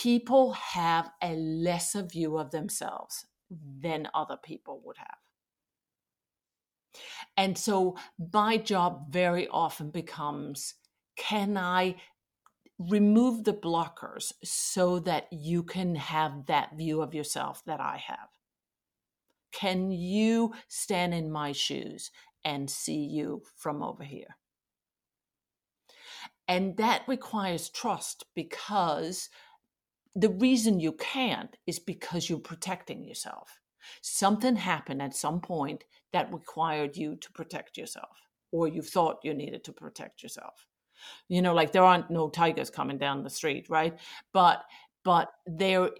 people have a lesser view of themselves than other people would have. And so my job very often becomes can I remove the blockers so that you can have that view of yourself that I have? Can you stand in my shoes and see you from over here? And that requires trust because the reason you can't is because you're protecting yourself. Something happened at some point that required you to protect yourself, or you thought you needed to protect yourself. You know, like there aren't no tigers coming down the street, right? But but there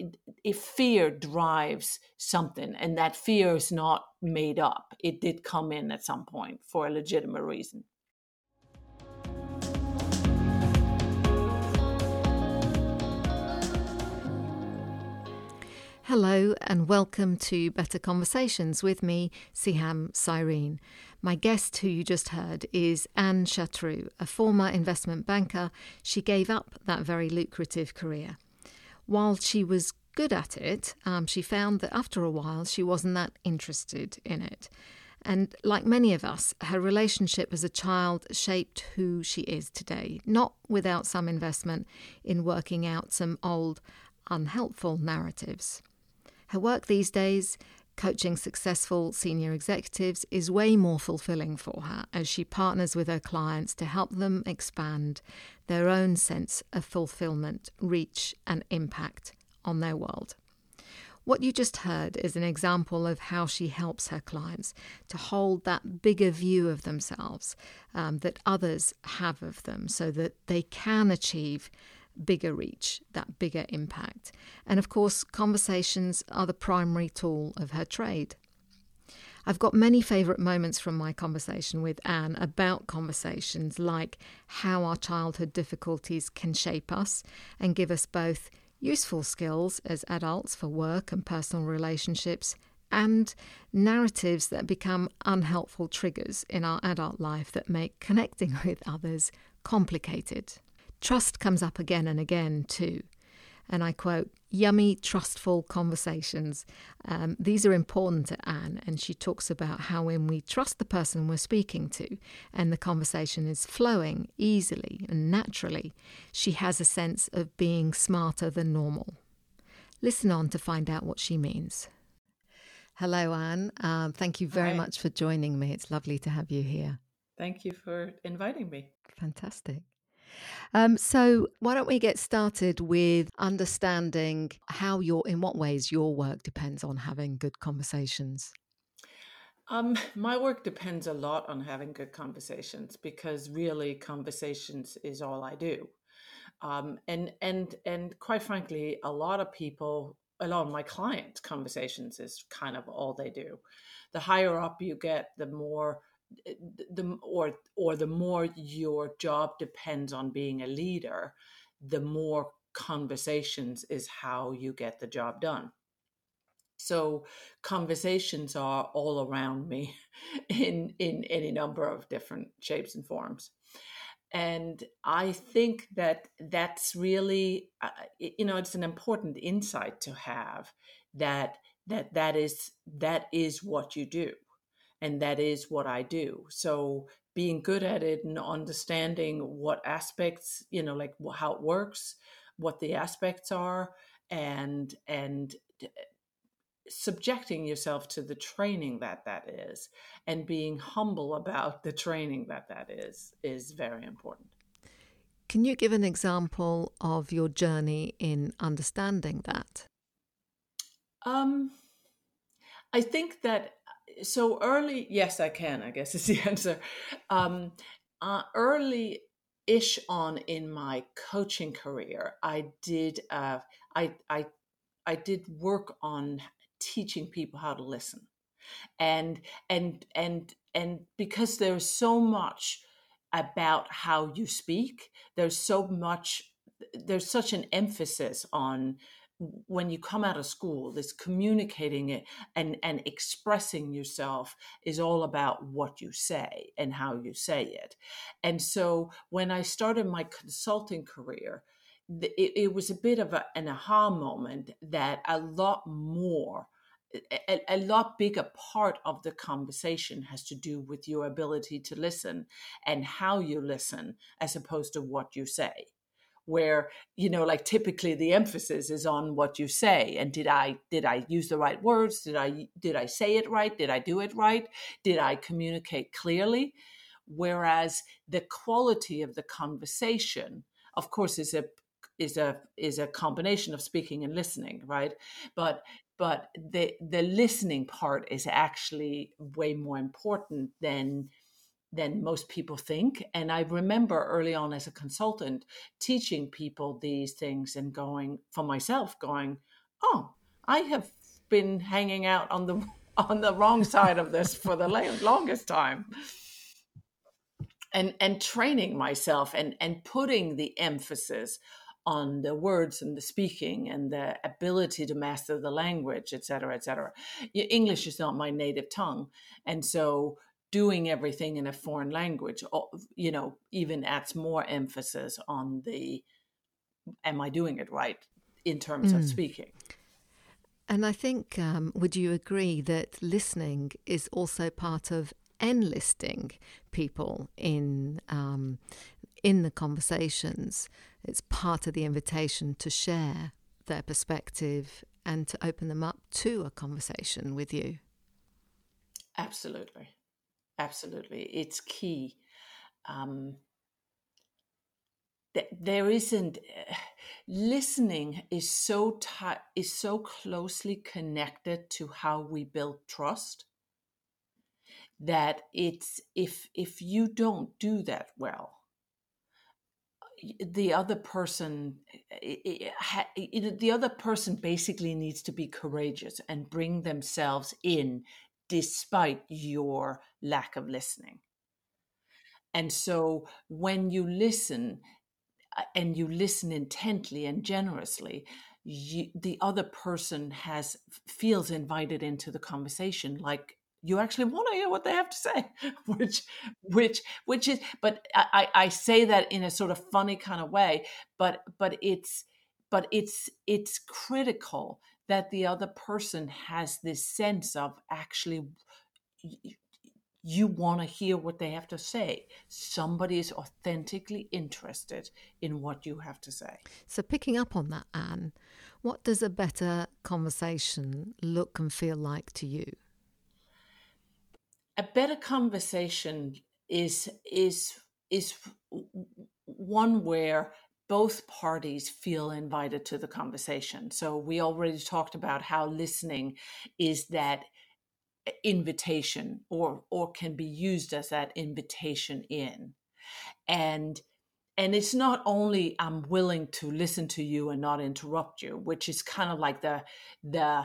if fear drives something and that fear is not made up it did come in at some point for a legitimate reason Hello and welcome to Better Conversations with me, Siham Cyrene. My guest, who you just heard, is Anne Chatroux, a former investment banker. She gave up that very lucrative career. While she was good at it, um, she found that after a while she wasn't that interested in it. And like many of us, her relationship as a child shaped who she is today, not without some investment in working out some old, unhelpful narratives. Her work these days, coaching successful senior executives, is way more fulfilling for her as she partners with her clients to help them expand their own sense of fulfillment, reach, and impact on their world. What you just heard is an example of how she helps her clients to hold that bigger view of themselves um, that others have of them so that they can achieve bigger reach, that bigger impact. And of course, conversations are the primary tool of her trade. I've got many favourite moments from my conversation with Anne about conversations like how our childhood difficulties can shape us and give us both useful skills as adults for work and personal relationships and narratives that become unhelpful triggers in our adult life that make connecting with others complicated. Trust comes up again and again, too. And I quote, yummy, trustful conversations. Um, these are important to Anne, and she talks about how when we trust the person we're speaking to and the conversation is flowing easily and naturally, she has a sense of being smarter than normal. Listen on to find out what she means. Hello, Anne. Um, thank you very Hi. much for joining me. It's lovely to have you here. Thank you for inviting me. Fantastic. Um, so, why don't we get started with understanding how your, in what ways your work depends on having good conversations? Um, my work depends a lot on having good conversations because really conversations is all I do. Um, and and and quite frankly, a lot of people, a lot of my clients' conversations is kind of all they do. The higher up you get, the more the or or the more your job depends on being a leader, the more conversations is how you get the job done. So conversations are all around me in in any number of different shapes and forms. And I think that that's really, uh, you know, it's an important insight to have that that that is that is what you do and that is what I do. So being good at it and understanding what aspects, you know, like how it works, what the aspects are, and and subjecting yourself to the training that that is, and being humble about the training that that is is very important. Can you give an example of your journey in understanding that? Um, I think that so early, yes, I can. I guess is the answer. Um, uh, early ish on in my coaching career, I did. Uh, I I I did work on teaching people how to listen, and and and and because there's so much about how you speak, there's so much. There's such an emphasis on when you come out of school this communicating it and and expressing yourself is all about what you say and how you say it. And so when i started my consulting career it, it was a bit of a, an aha moment that a lot more a, a, lot bigger part of the conversation has to do with your ability to listen and how you listen as opposed to what you say where you know like typically the emphasis is on what you say and did i did i use the right words? Did i did i say it right? Did i do it right? Did i communicate clearly? Whereas the quality of the conversation of course is a is a is a combination of speaking and listening right? But but the the listening part is actually way more important than than most people think and i remember early on as a consultant teaching people these things and going for myself going oh i have been hanging out on the on the wrong side of this for the longest time. And and training myself and and putting the emphasis on the words and the speaking and the ability to master the language et cetera et cetera. English is not my native tongue and so doing everything in a foreign language you know even adds more emphasis on the am i doing it right in terms mm. of speaking and i think um, would you agree that listening is also part of enlisting people in um, in the conversations. It's part of the invitation to share their perspective and to open them up to a conversation with you. Absolutely, absolutely, it's key. Um, there isn't uh, listening is so tight is so closely connected to how we build trust that it's if if you don't do that well the other person the other person basically needs to be courageous and bring themselves in despite your lack of listening. And so when you listen uh, and you listen intently and generously you, the other person has feels invited into the conversation like you actually want to hear what they have to say which which which is but i i say that in a sort of funny kind of way but but it's but it's it's critical that the other person has this sense of actually you want to hear what they have to say. Somebody is authentically interested in what you have to say. So, picking up on that, Anne, what does a better conversation look and feel like to you? a better conversation is is is one where both parties feel invited to the conversation. So we already talked about how listening is that eh, invitation or or can be used as that invitation in. And and it's not only I'm willing to listen to you and not interrupt you, which is kind of like the the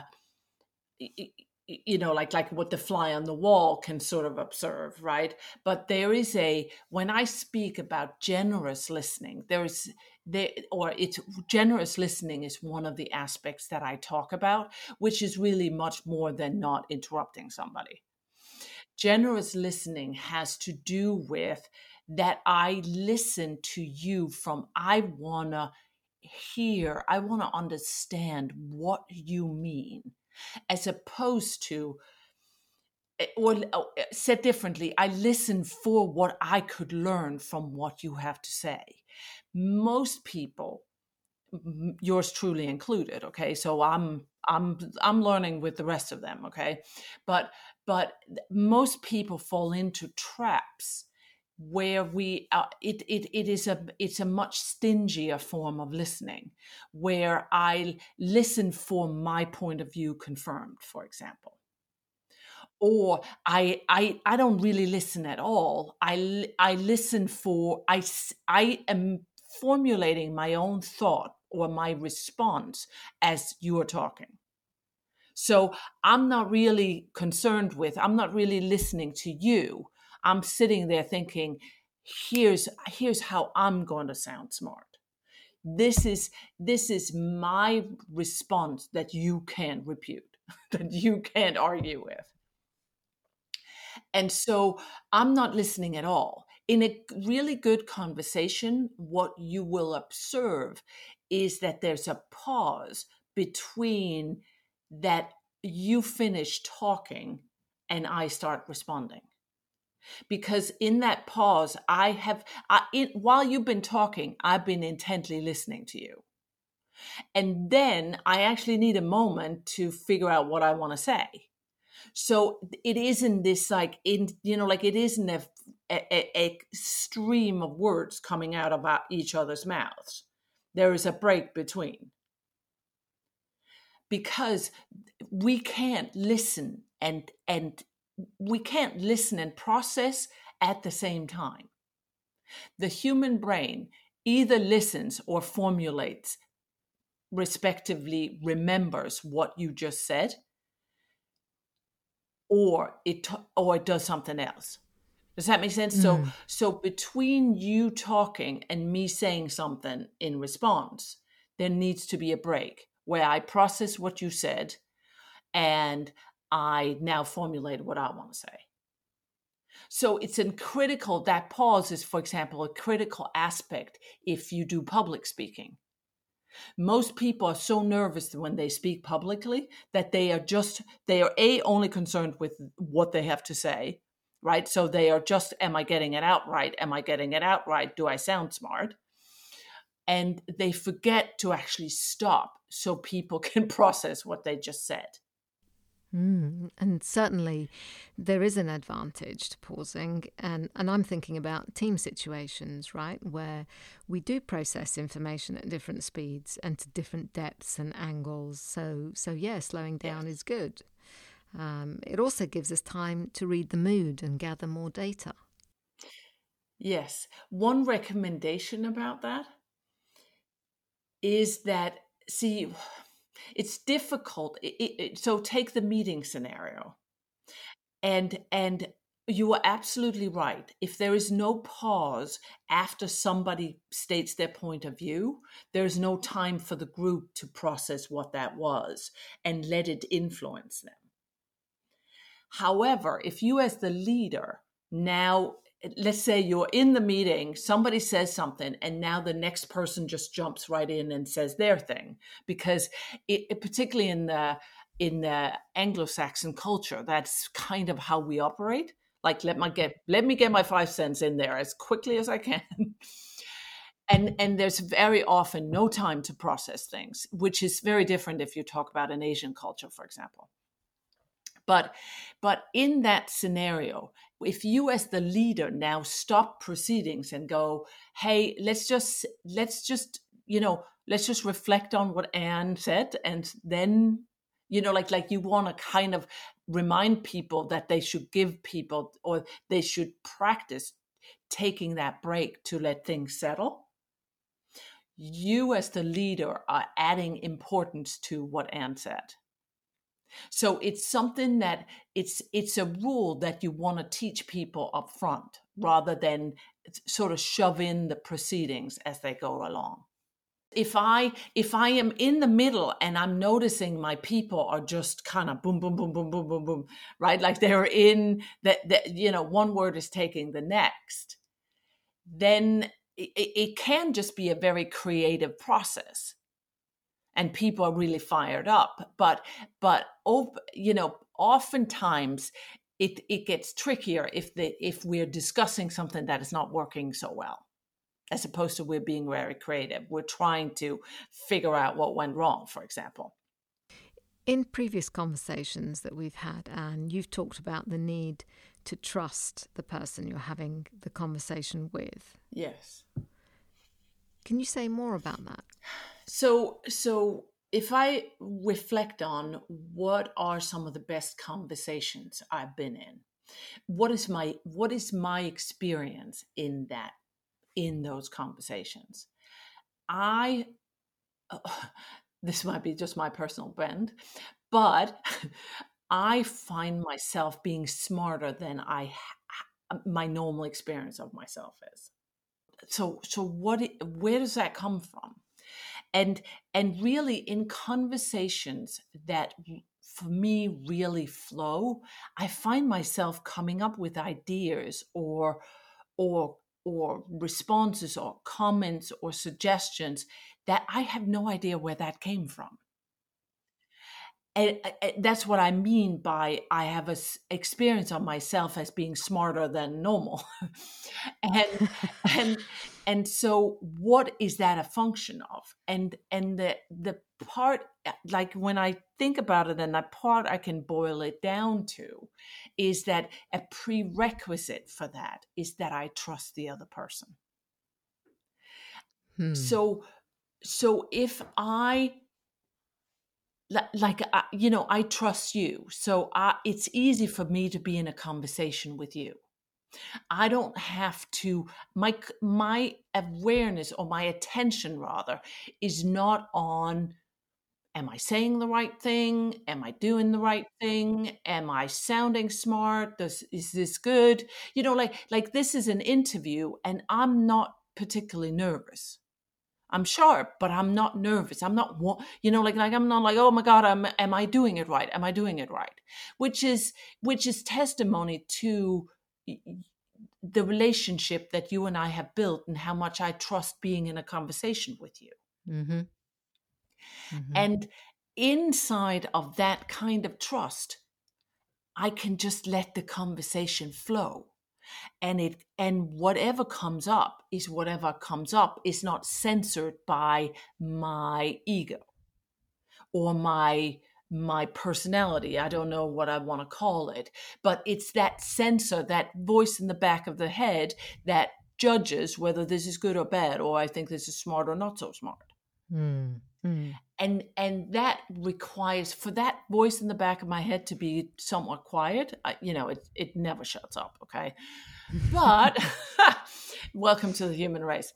you know like like what the fly on the wall can sort of observe right but there is a when i speak about generous listening there is there or it's generous listening is one of the aspects that i talk about which is really much more than not interrupting somebody generous listening has to do with that i listen to you from i want to hear i want to understand what you mean as opposed to eh, or oh, eh, said differently, I listen for what I could learn from what you have to say. Most people, yours truly included, okay, so I'm I'm I'm learning with the rest of them, okay, but but most people fall into traps where we uh, it, it it is a it's a much stingier form of listening where i listen for my point of view confirmed for example. Or i i i don't really listen at all. I i listen for i i am formulating my own thought or my response as you are talking so i'm not really concerned with i'm not really listening to you I'm sitting there thinking, here's here's how I'm going to sound smart. This is this is my response that you can repute, that you can't argue with. And so I'm not listening at all. In a really good conversation, what you will observe is that there's a pause between that you finish talking and I start responding. Because in that pause, I have, I, it, while you've been talking, I've been intently listening to you. And then I actually need a moment to figure out what I want to say. So it isn't this like in you know like it isn't a, a, a stream of words coming out of uh, each other's mouths. There is a break between because we can't listen and and we can't listen and process at the same time. The human brain either listens or formulates, respectively, remembers what you just said, or it or it does something else. Does that make sense? Mm. So so between you talking and me saying something in response, there needs to be a break where I process what you said and I now formulate what I want to say. So it's in critical, that pause is, for example, a critical aspect if you do public speaking. Most people are so nervous when they speak publicly that they are just, they are A, only concerned with what they have to say, right? So they are just, am I getting it out right? Am I getting it out right? Do I sound smart? And they forget to actually stop so people can process what they just said. Mm, and certainly there is an advantage to pausing. And, and I'm thinking about team situations, right, where we do process information at different speeds and to different depths and angles. So, so yeah, slowing down is good. Um, it also gives us time to read the mood and gather more data. Yes. One recommendation about that is that, see, it's difficult it, it, so take the meeting scenario and and you are absolutely right if there is no pause after somebody states their point of view there's no time for the group to process what that was and let it influence them however if you as the leader now let's say you're in the meeting, somebody says something, and now the next person just jumps right in and says their thing, because it, it, particularly in the in the Anglo-Saxon culture, that's kind of how we operate. Like let my get let me get my five cents in there as quickly as I can. and and there's very often no time to process things, which is very different if you talk about an Asian culture, for example. But but in that scenario, if you as the leader now stop proceedings and go, hey, let's just let's just you know let's just reflect on what Anne said, and then you know like like you want to kind of remind people that they should give people or they should practice taking that break to let things settle you as the leader are adding importance to what anne said so it's something that it's it's a rule that you want to teach people up front rather than sort of shove in the proceedings as they go along. If I if I am in the middle and I'm noticing my people are just kind of boom boom boom boom boom boom boom right like they're in that that you know one word is taking the next then it, it can just be a very creative process and people are really fired up. But but you know oftentimes it it gets trickier if the if we're discussing something that is not working so well as opposed to we're being very creative. We're trying to figure out what went wrong for example. In previous conversations that we've had and you've talked about the need to trust the person you're having the conversation with. Yes. Can you say more about that so, so if I reflect on what are some of the best conversations I've been in, what is my what is my experience in that in those conversations? I uh, this might be just my personal bend, but I find myself being smarter than I my normal experience of myself is. So so what where does that come from? And and really in conversations that for me really flow i find myself coming up with ideas or or or responses or comments or suggestions that I have no idea where that came from. And that's what I mean by I have a experience on myself as being smarter than normal, and and and so what is that a function of? And and the the part like when I think about it, and the part I can boil it down to, is that a prerequisite for that is that I trust the other person. Hmm. So so if I like uh, you know i trust you so I, it's easy for me to be in a conversation with you i don't have to my my awareness or my attention rather is not on am i saying the right thing am i doing the right thing am i sounding smart Does, is this good you know like like this is an interview and i'm not particularly nervous I'm sharp, but I'm not nervous. I'm not, you know, like like I'm not like, oh my god, am am I doing it right? Am I doing it right? Which is which is testimony to the relationship that you and I have built and how much I trust being in a conversation with you. Mm-hmm. Mm-hmm. And inside of that kind of trust, I can just let the conversation flow and it and whatever comes up is whatever comes up is not censored by my ego or my my personality i don't know what i want to call it but it's that censor that voice in the back of the head that judges whether this is good or bad or i think this is smart or not so smart mm. Mm. And and that requires for that voice in the back of my head to be somewhat quiet. I, you know, it it never shuts up. Okay, but welcome to the human race.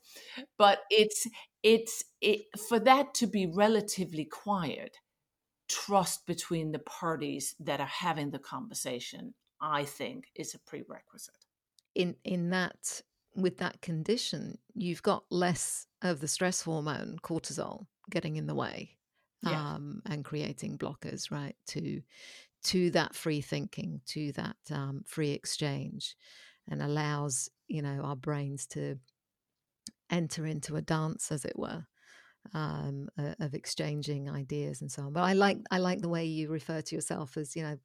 But it's it's it for that to be relatively quiet. Trust between the parties that are having the conversation, I think, is a prerequisite. In in that with that condition, you've got less of the stress hormone cortisol getting in the way yeah. um, and creating blockers, right? To to that free thinking, to that um, free exchange, and allows you know our brains to enter into a dance, as it were, um, uh, of exchanging ideas and so on. But I like I like the way you refer to yourself as you know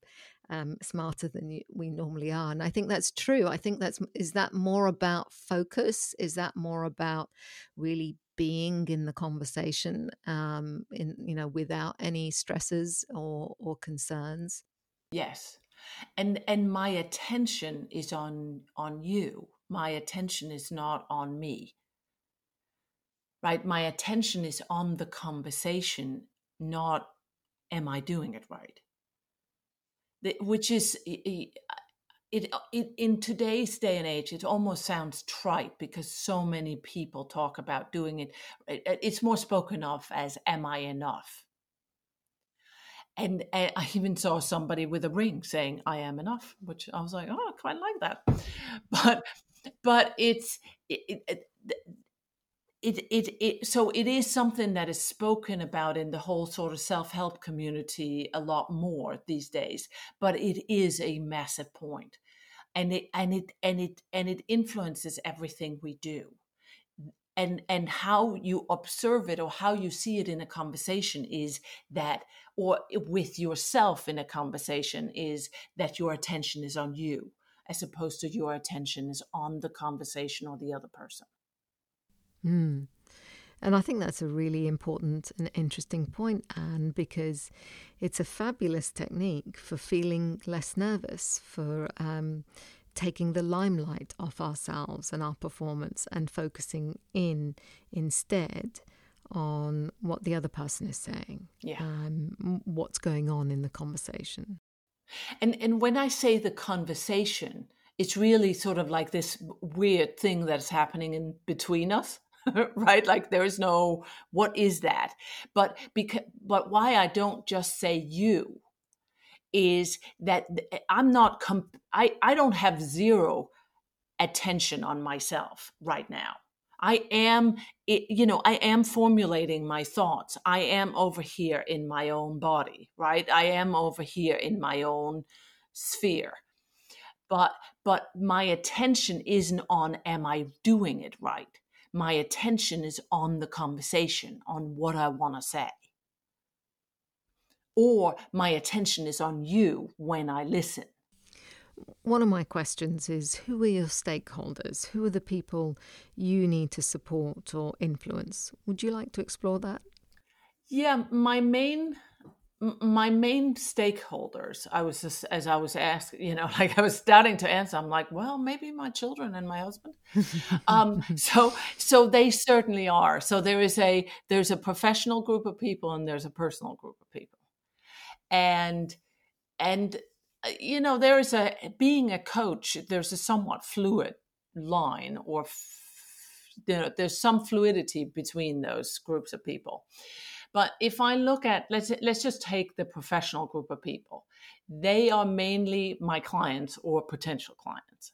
um, smarter than you, we normally are, and I think that's true. I think that's is that more about focus? Is that more about really being in the conversation um, in you know without any stresses or or concerns yes and and my attention is on on you my attention is not on me right? My attention is on the conversation not am i doing it right? Which is it, uh, it in today's day and age it almost sounds trite because so many people talk about doing it it's more spoken of as am i enough? And uh, i even saw somebody with a ring saying i am enough which i was like oh i quite like that. But but it's it, it, it, it, it, so it is something that is spoken about in the whole sort of self-help community a lot more these days but it is a massive point. And it and it and it and it influences everything we do. And and how you observe it or how you see it in a conversation is that or with yourself in a conversation is that your attention is on you as opposed to your attention is on the conversation or the other person Mm. And I think that's a really important and interesting point, Anne, because it's a fabulous technique for feeling less nervous, for um, taking the limelight off ourselves and our performance and focusing in instead on what the other person is saying, yeah. Um, what's going on in the conversation. And and when I say the conversation, it's really sort of like this weird thing that's happening in between us right? Like there is no what is that? But because but why i don't just say you is that eh, i'm not comp- i i don't have zero attention on myself right now. I am you know i am formulating my thoughts. I am over here in my own body right? I am over here in my own sphere. But but my attention isn't on am i doing it right my attention is on the conversation, on what I want to say. Or my attention is on you when I listen. One of my questions is who are your stakeholders? Who are the people you need to support or influence? Would you like to explore that? Yeah, my main my main stakeholders i was just as i was asked you know like i was starting to answer i'm like well maybe my children and my husband. Um so so they certainly are. So there is a there's a professional group of people and there's a personal group of people. And and uh, you know there is a being a coach there's a somewhat fluid line or you know, there's some fluidity between those groups of people but if I look at let's let's just take the professional group of people. They are mainly my clients or potential clients.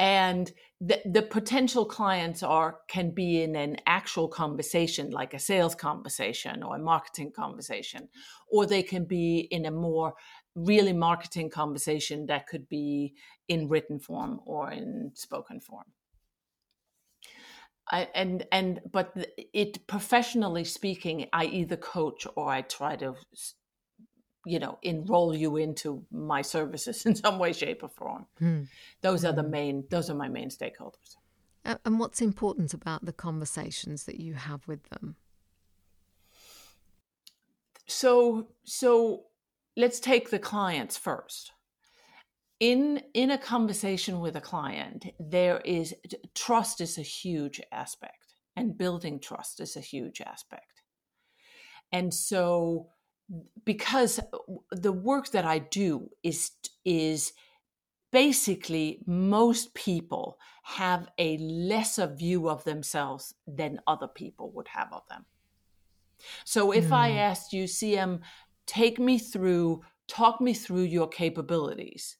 And the, the potential clients are can be in an actual conversation like a sales conversation or a marketing conversation or they can be in a more really marketing conversation that could be in written form or in spoken form I, and and but it professionally speaking i either coach or i try to you know enroll you into my services in some way shape or form hmm. those are the hmm. main those are my main stakeholders and what's important about the conversations that you have with them so so let's take the clients first in in a conversation with a client there is trust is a huge aspect and building trust is a huge aspect and so because the work that i do is is basically most people have a lesser view of themselves than other people would have of them so if mm. i hmm. asked you cm take me through talk me through your capabilities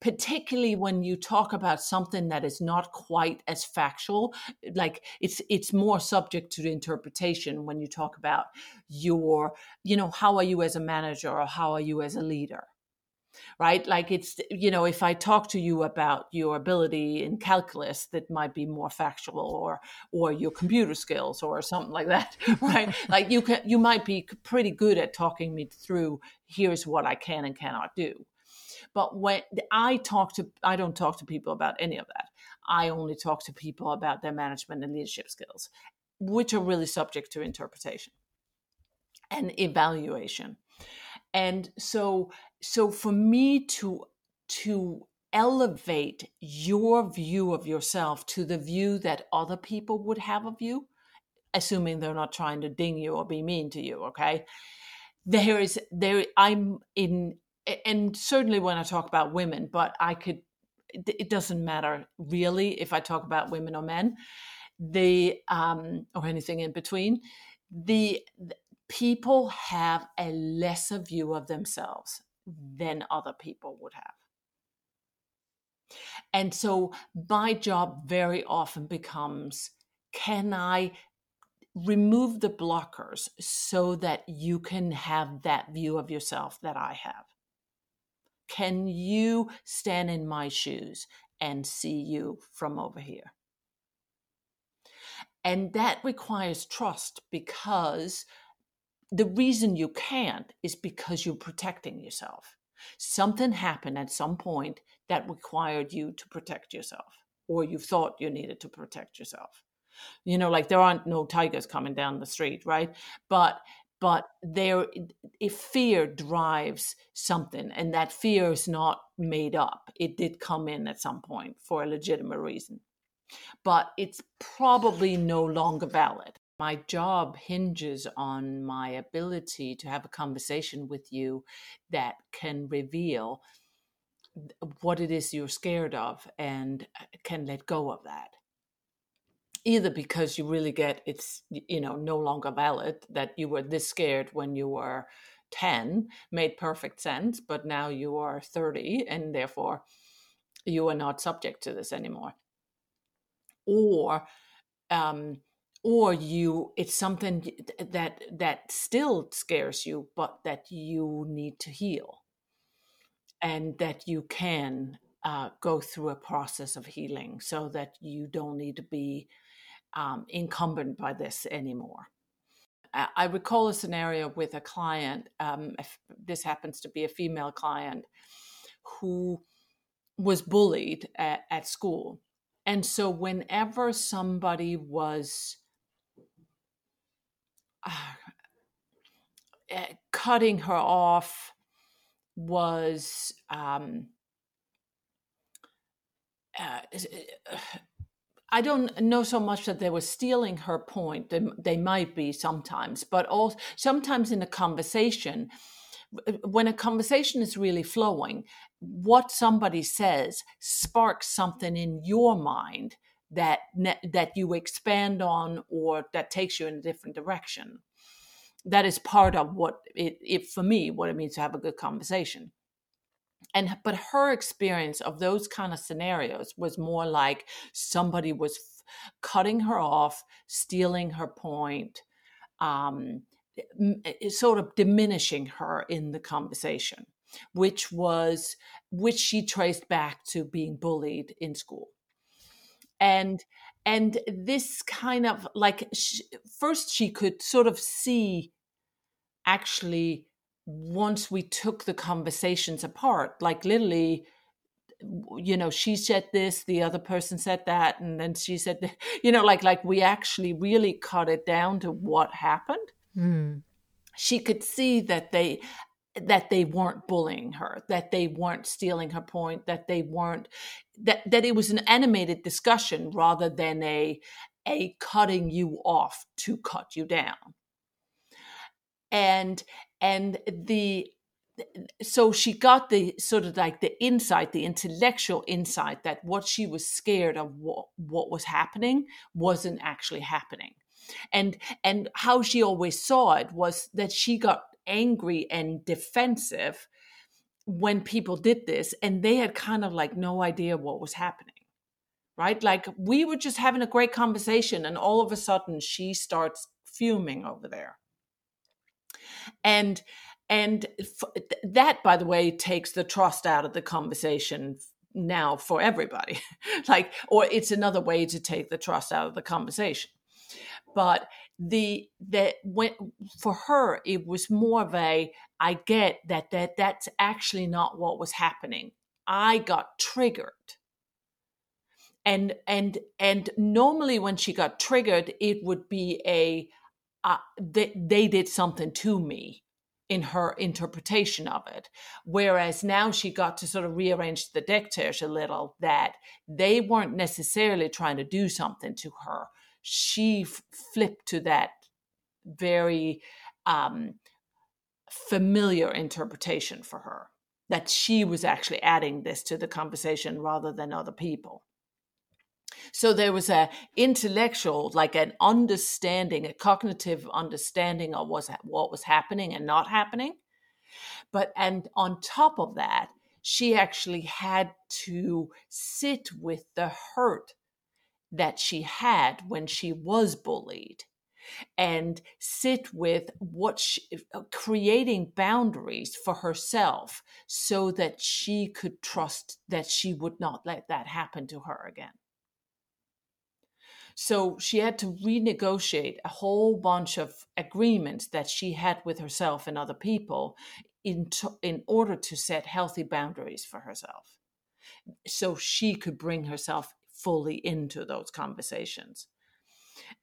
particularly when you talk about something that is not quite as factual like it's it's more subject to interpretation when you talk about your you know how are you as a manager or how are you as a leader right? Like it's you know if i talk to you about your ability in calculus that might be more factual or or your computer skills or something like that right? Like you can you might be pretty good at talking me through here's what i can and cannot do but when I talk to, I don't talk to people about any of that. I only talk to people about their management and leadership skills, which are really subject to interpretation and evaluation. And so, so for me to to elevate your view of yourself to the view that other people would have of you, assuming they're not trying to ding you or be mean to you, okay? There is there I'm in and certainly when I talk about women, but I could, it doesn't matter really if I talk about women or men, the um, or anything in between. The, the people have a lesser view of themselves than other people would have. And so my job very often becomes can I remove the blockers so that you can have that view of yourself that I have? Can you stand in my shoes and see you from over here? And that requires trust because the reason you can't is because you're protecting yourself. Something happened at some point that required you to protect yourself, or you thought you needed to protect yourself. You know, like there aren't no tigers coming down the street, right? But but there if fear drives something and that fear is not made up it did come in at some point for a legitimate reason. But it's probably no longer valid. My job hinges on my ability to have a conversation with you that can reveal what it is you're scared of and uh, can let go of that either because you really get it's you know no longer valid that you were this scared when you were 10 made perfect sense but now you are 30 and therefore you are not subject to this anymore. Or um or you it's something that that still scares you but that you need to heal. And that you can uh, go through a process of healing so that you don't need to be um, incumbent by this anymore. I recall a scenario with a client. Um, this happens to be a female client who was bullied at, at school. And so, whenever somebody was uh, cutting her off, was um, uh, I don't know so much that they were stealing her point. They, they might be sometimes, but also sometimes in a conversation, when a conversation is really flowing, what somebody says sparks something in your mind that that you expand on or that takes you in a different direction. That is part of what it, it for me what it means to have a good conversation and but her experience of those kind of scenarios was more like somebody was f- cutting her off stealing her point um, sort of diminishing her in the conversation which was which she traced back to being bullied in school. And and this kind of like she, first she could sort of see actually once we took the conversations apart, like literally, you know, she said this, the other person said that, and then she said, you know, like like we actually really cut it down to what happened. Mm. She could see that they that they weren't bullying her, that they weren't stealing her point, that they weren't that that it was an animated discussion rather than a a cutting you off to cut you down. And and the so she got the sort of like the insight the intellectual insight that what she was scared of what, what was happening wasn't actually happening. And and how she always saw it was that she got angry and defensive when people did this and they had kind of like no idea what was happening right? Like we were just having a great conversation and all of a sudden she starts fuming over there and and that by the way takes the trust out of the conversation now for everybody. Like or it's another way to take the trust out of the conversation. But the that when for her it was more of a i get that that that's actually not what was happening. I got triggered. And and and normally when she got triggered it would be a uh, they, they did something to me in her interpretation of it. Whereas now she got to sort of rearrange the deck chairs a little that they weren't necessarily trying to do something to her. She f- flipped to that very um, familiar interpretation for her that she was actually adding this to the conversation rather than other people. So there was a intellectual, like an understanding, a cognitive understanding of what what was happening and not happening. But and on top of that, she actually had to sit with the hurt that she had when she was bullied and sit with what she, uh, creating boundaries for herself so that she could trust that she would not let that happen to her again. So she had to renegotiate a whole bunch of agreements that she had with herself and other people in, to, in order to set healthy boundaries for herself. So she could bring herself fully into those conversations.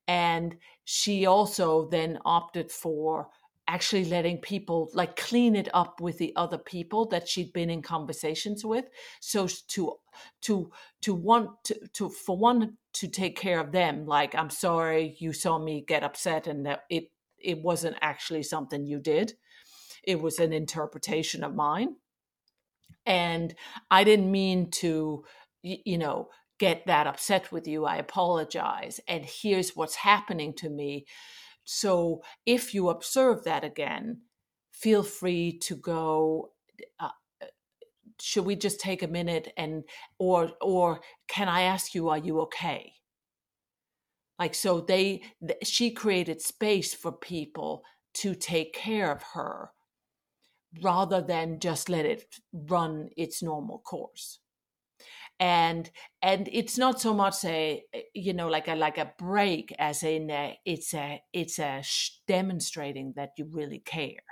And she also then opted for actually letting people like clean it up with the other people that she'd been in conversations with so to to to want to, to for one to take care of them like i'm sorry you saw me get upset and that it it wasn't actually something you did it was an interpretation of mine and i didn't mean to you know get that upset with you i apologize and here's what's happening to me so if you observe that again, feel free to go. Uh, should we just take a minute and or or can I ask you, are you okay? Like so, they she created space for people to take care of her rather than just let it run its normal course. and and it's not so much a eh, you know like a like a break as in a, it's a it's a demonstrating that you really care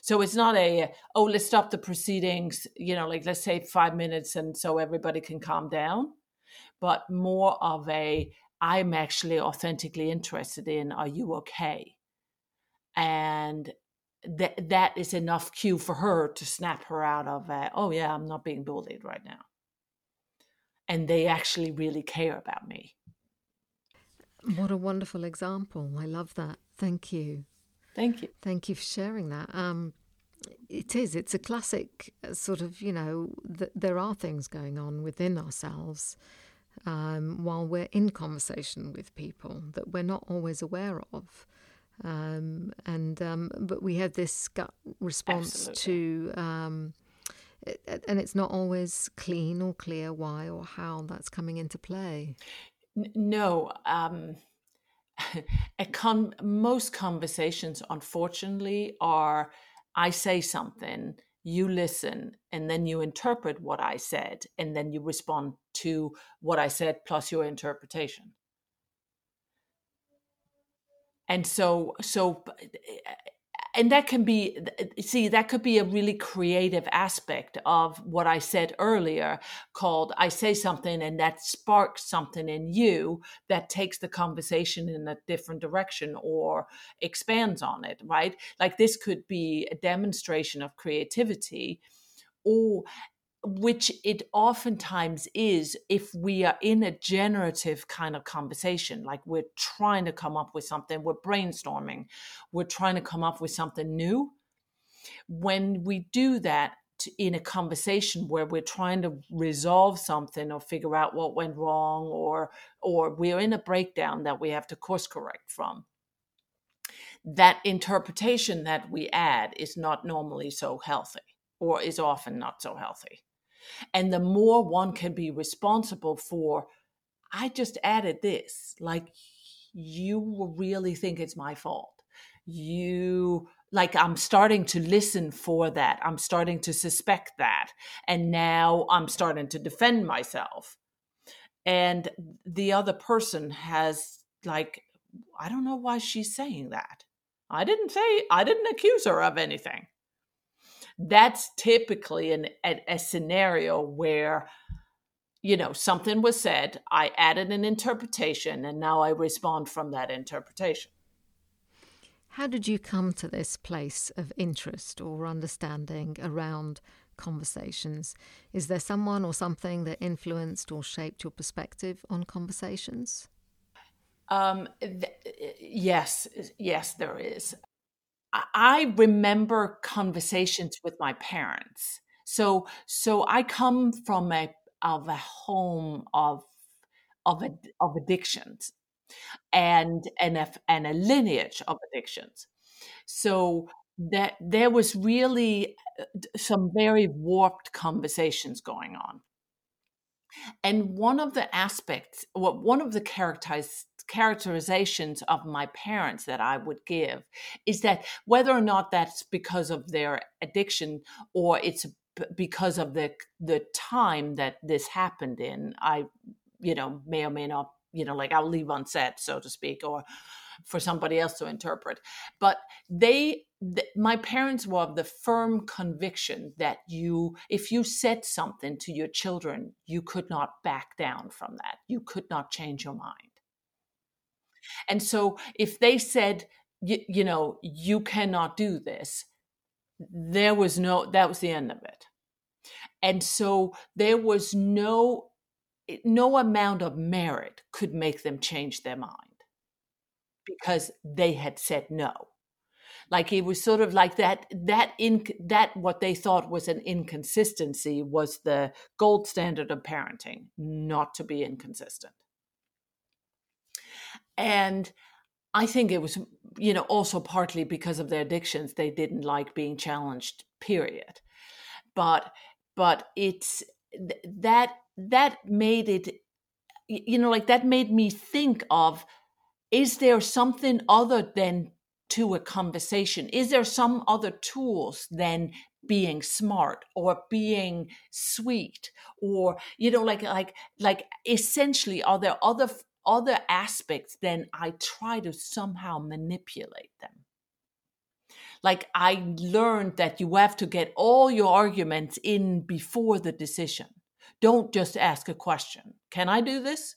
so it's not a oh let's stop the proceedings you know like let's say five minutes and so everybody can calm down but more of a i'm actually authentically interested in are you okay? And that that is enough cue for her to snap her out of uh, oh yeah i'm not being bullied right now. And they actually really care about me. What a wonderful example. I love that. Thank you thank you thank you for sharing that um, it is it's a classic uh, sort of you know th- there are things going on within ourselves um, while we're in conversation with people that we're not always aware of um, and um, but we have this gut response Absolutely. to, um, and it's not always clean or clear why or how that's coming into play. No, um, con- most conversations, unfortunately, are I say something, you listen, and then you interpret what I said, and then you respond to what I said plus your interpretation. And so so and that can be see that could be a really creative aspect of what i said earlier called i say something and that sparks something in you that takes the conversation in a different direction or expands on it right? Like this could be a demonstration of creativity or which it oftentimes is if we are in a generative kind of conversation, like we're trying to come up with something, we're brainstorming, we're trying to come up with something new. When we do that in a conversation where we're trying to resolve something or figure out what went wrong or or we're in a breakdown that we have to course correct from that interpretation that we add is not normally so healthy or is often not so healthy and the more one can be responsible for, I just added this, like you really think it's my fault. You like I'm starting to listen for that. I'm starting to suspect that. And now I'm starting to defend myself. And the other person has like I don't know why she's saying that. I didn't say I didn't accuse her of anything that's typically an, a, a scenario where you know something was said i added an interpretation and now i respond from that interpretation. How did you come to this place of interest or understanding around conversations? Is there someone or something that influenced or shaped your perspective on conversations? Um, th- yes yes there is I remember conversations with my parents. So so I come from a of a home of of of addictions and and a, and a lineage of addictions. So that there was really uh, some very warped conversations going on. And one of the aspects, well, one of the characterized characterizations of my parents that I would give is that whether or not that's because of their addiction or it's because of the the time that this happened in, I you know may or may not you know like I'll leave unsaid so to speak or for somebody else to interpret. But they my parents were of the firm conviction that you if you said something to your children you could not back down from that you could not change your mind and so if they said, you, you know, you cannot do this, there was no, that was the end of it. And so there was no, eh, no amount of merit could make them change their mind because they had said no like it was sort of like that that in that what they thought was an inconsistency was the gold standard of parenting not to be inconsistent and I think it was, you know, also partly because of their addictions, they didn't like being challenged, period. But, but it's that, that made it, you know, like that made me think of is there something other than to a conversation? Is there some other tools than being smart or being sweet or you know like like like essentially are there other other aspects then i try to somehow manipulate them. Like i learned that you have to get all your arguments in before the decision. Don't just ask a question. Can i do this?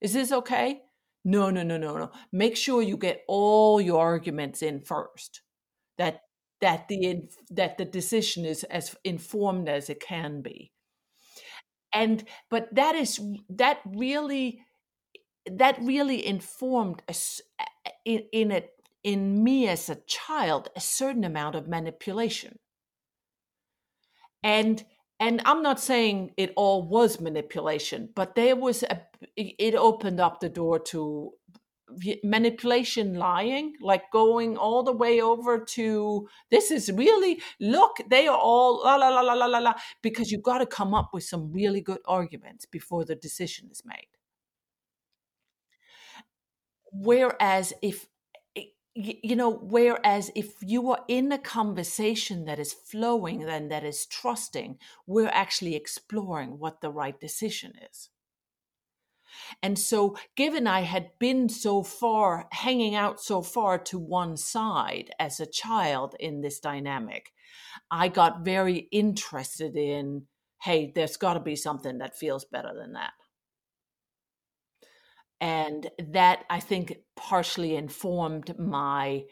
Is this okay? No no no no no. Make sure you get all your arguments in first. That that the that the decision is as informed as it can be. And but that is that really that really informed a, in, in it in me as a child a certain amount of manipulation. And and i'm not saying it all was manipulation but there was a it opened up the door to manipulation lying like going all the way over to this is really look they are all la la la la la la because you've got to come up with some really good arguments before the decision is made whereas if you know whereas if you are in a conversation that is flowing then that is trusting we're actually exploring what the right decision is and so, given I had been so far, hanging out so far to one side as a child in this dynamic, I got very interested in hey, there's got to be something that feels better than that. And that I think partially informed my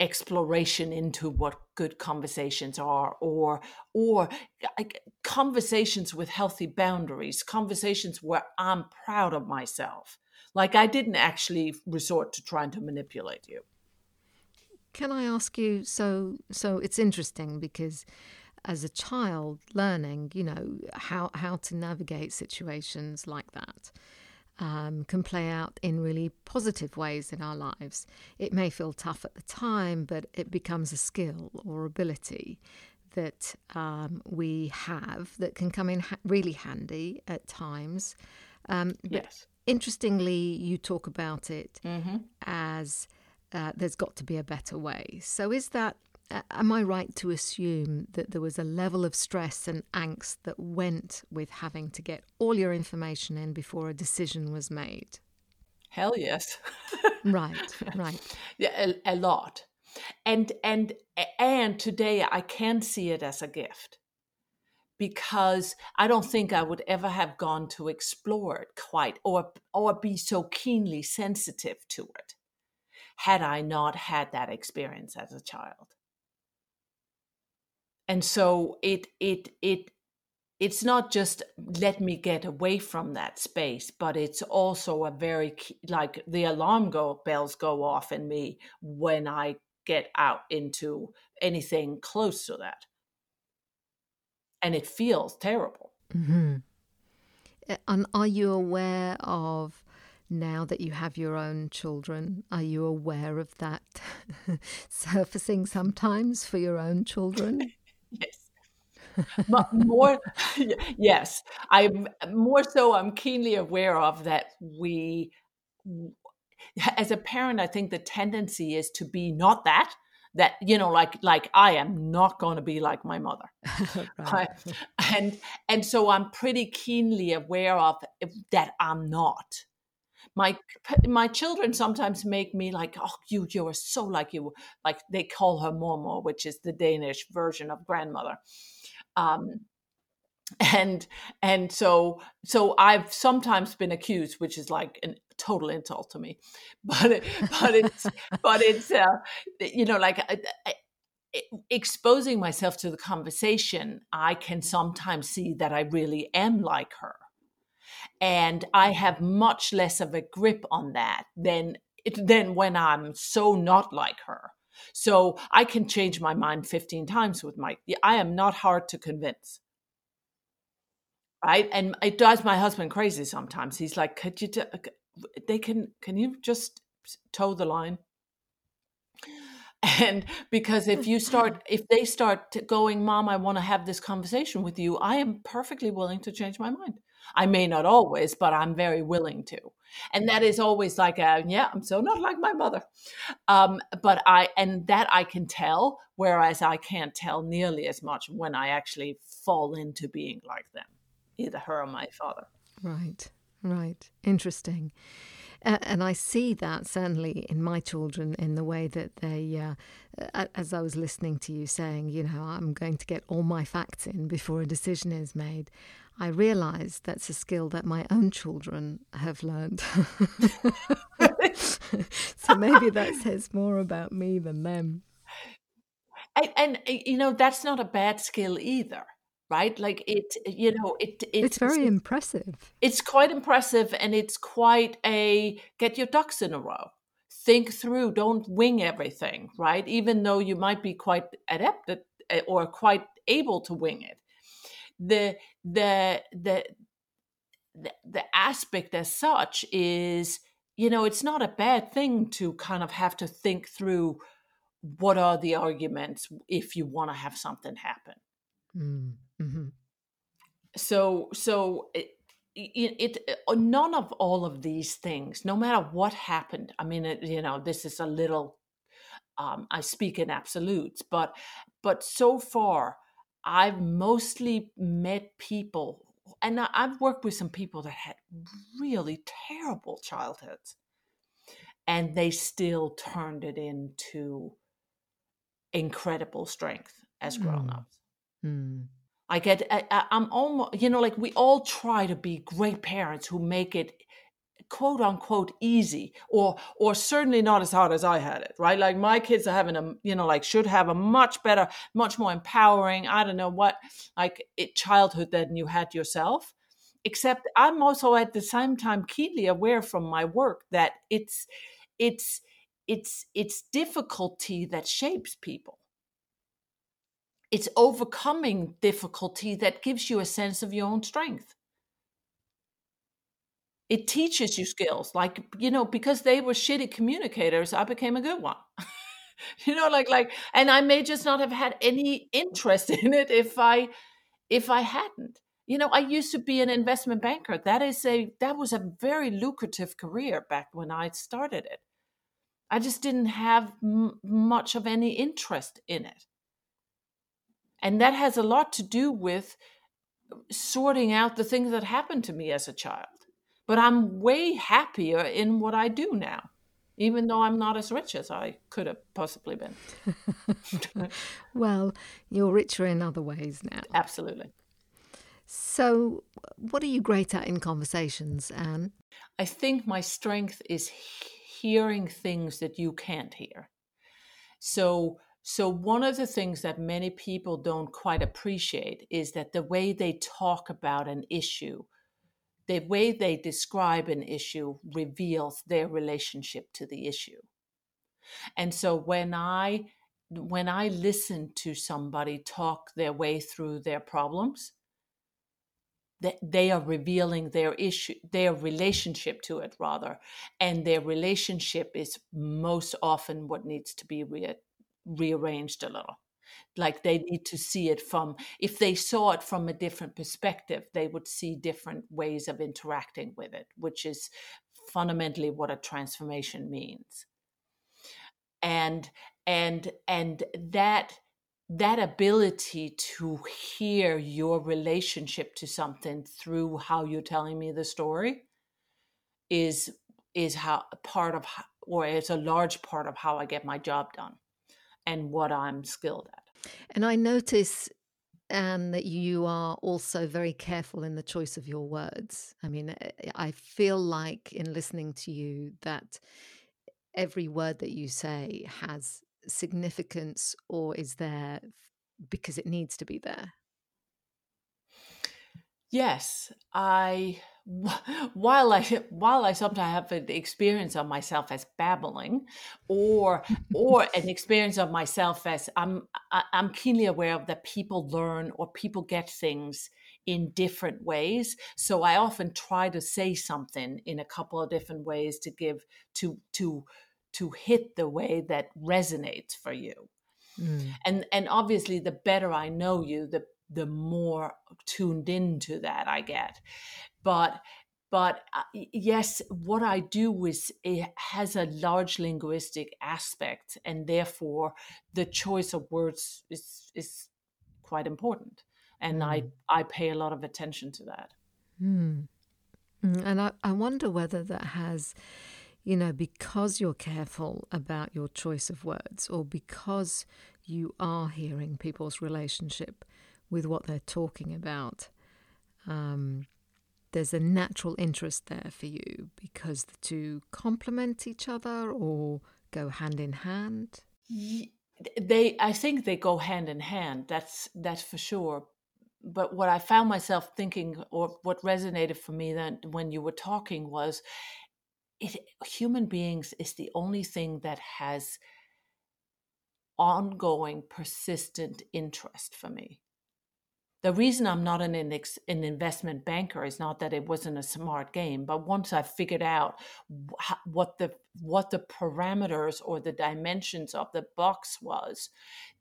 exploration into what good conversations are or or conversations with healthy boundaries conversations where i'm proud of myself. Like i didn't actually resort to trying to manipulate you. Can i ask you so so it's interesting because as a child learning you know how how to navigate situations like that um, can play out in really positive ways in our lives. It may feel tough at the time, but it becomes a skill or ability that um, we have that can come in ha- really handy at times. Um, yes. Interestingly, you talk about it mm-hmm. as uh, there's got to be a better way. So, is that am I right to assume that there was a level of stress and angst that went with having to get all your information in before a decision was made? Hell yes. right, right. Yeah, a, a, lot. And and and today I can see it as a gift because I don't think I would ever have gone to explore it quite or or be so keenly sensitive to it had I not had that experience as a child and so it it it it's not just let me get away from that space but it's also a very like the alarm go bells go off in me when i get out into anything close to that. And it feels terrible. Mm-hmm. and are you aware of now that you have your own children are you aware of that surfacing sometimes for your own children yes. More yes. I'm more so i'm keenly aware of that we as a parent i think the tendency is to be not that that you know like like i am not going to be like my mother. Right. and and so i'm pretty keenly aware of that i'm not my my children sometimes make me like oh you you are so like you like they call her momo which is the danish version of grandmother. Um and and so so i've sometimes been accused which is like a total insult to me. But but it's but it's uh, you know like I, I, exposing myself to the conversation i can sometimes see that i really am like her and I have much less of a grip on that than it, than when I'm so not like her. So I can change my mind 15 times with my I am not hard to convince. Right? And it drives my husband crazy sometimes. He's like, "Could you t- they can can you just toe the line?" And because if you start if they start going, "Mom, I want to have this conversation with you," I am perfectly willing to change my mind. I may not always, but I'm very willing to. And that is always like a, yeah, I'm so not like my mother. Um, but I, and that I can tell, whereas I can't tell nearly as much when I actually fall into being like them, either her or my father. Right, right. Interesting. Uh, and I see that certainly in my children in the way that they, uh, as I was listening to you saying, you know, I'm going to get all my facts in before a decision is made. I realize that's a skill that my own children have learned. so maybe that says more about me than them. And, and, you know, that's not a bad skill either right like it you know it, it it's very it's, impressive it's quite impressive and it's quite a get your ducks in a row think through don't wing everything right even though you might be quite adept at, eh, or quite able to wing it the the the the, the aspect as such is you know it's not a bad thing to kind of have to think through what are the arguments if you want to have something happen mm. Mm-hmm. So, so it, it, it, uh, none of all of these things, no matter what happened. I mean, it, you know, this is a little. Um, I speak in absolutes, but but so far, I've mostly met people, and I've worked with some people that had really terrible childhoods, and they still turned it into incredible strength as grown-ups. Mm. Mm. I get, I, am almost, you know, like we all try to be great parents who make it quote unquote easy or or certainly not as hard as I had it right? Like my kids are having a you know like should have a much better much more empowering I don't know what like it childhood than you had yourself. Except I'm also at the same time keenly aware from my work that it's it's it's it's difficulty that shapes people. It's overcoming difficulty that gives you a sense of your own strength it teaches you skills like you know because they were shitty communicators i became a good one. You know like like and i may just not have had any interest in it if i if i hadn't. You know i used to be an investment banker. That is a that was a very lucrative career back when i started it. I just didn't have m- much of any interest in it. And that has a lot to do with sorting out the things that happened to me as a child. But I'm way happier in what I do now, even though I'm not as rich as I could have possibly been. well, you're richer in other ways now. Absolutely. So, what are you great at in conversations, Anne? I think my strength is hearing things that you can't hear. So, so, one of the things that many people don't quite appreciate is that the way they talk about an issue, the way they describe an issue, reveals their relationship to the issue. And so, when I when I listen to somebody talk their way through their problems, that they are revealing their issue, their relationship to it rather, and their relationship is most often what needs to be re- rearranged a little like they need to see it from if they saw it from a different perspective they would see different ways of interacting with it which is fundamentally what a transformation means and and and that that ability to hear your relationship to something through how you're telling me the story is is how part of or it's a large part of how I get my job done and what I'm skilled at. And I notice and that you are also very careful in the choice of your words. I mean, eh, I feel like in listening to you that every word that you say has significance or is there because it needs to be there. Yes, I while I while I sometimes have an experience of myself as babbling, or or an experience of myself as I'm I'm keenly aware of that people learn or people get things in different ways. So I often try to say something in a couple of different ways to give to to to hit the way that resonates for you. Mm. And and obviously the better I know you, the the more tuned into that I get but but uh, yes what i do is it has a large linguistic aspect and therefore the choice of words is is quite important and mm. i i pay a lot of attention to that mm. and I, I wonder whether that has you know because you're careful about your choice of words or because you are hearing people's relationship with what they're talking about um, there's a natural interest there for you because the two complement each other or go hand in hand? They, I think they go hand in hand. That's that's for sure. But what I found myself thinking, or what resonated for me then when you were talking, was it, human beings is the only thing that has ongoing, persistent interest for me the reason I'm not an, an investment banker is not that it wasn't a smart game, but once I figured out what the what the parameters or the dimensions of the box was,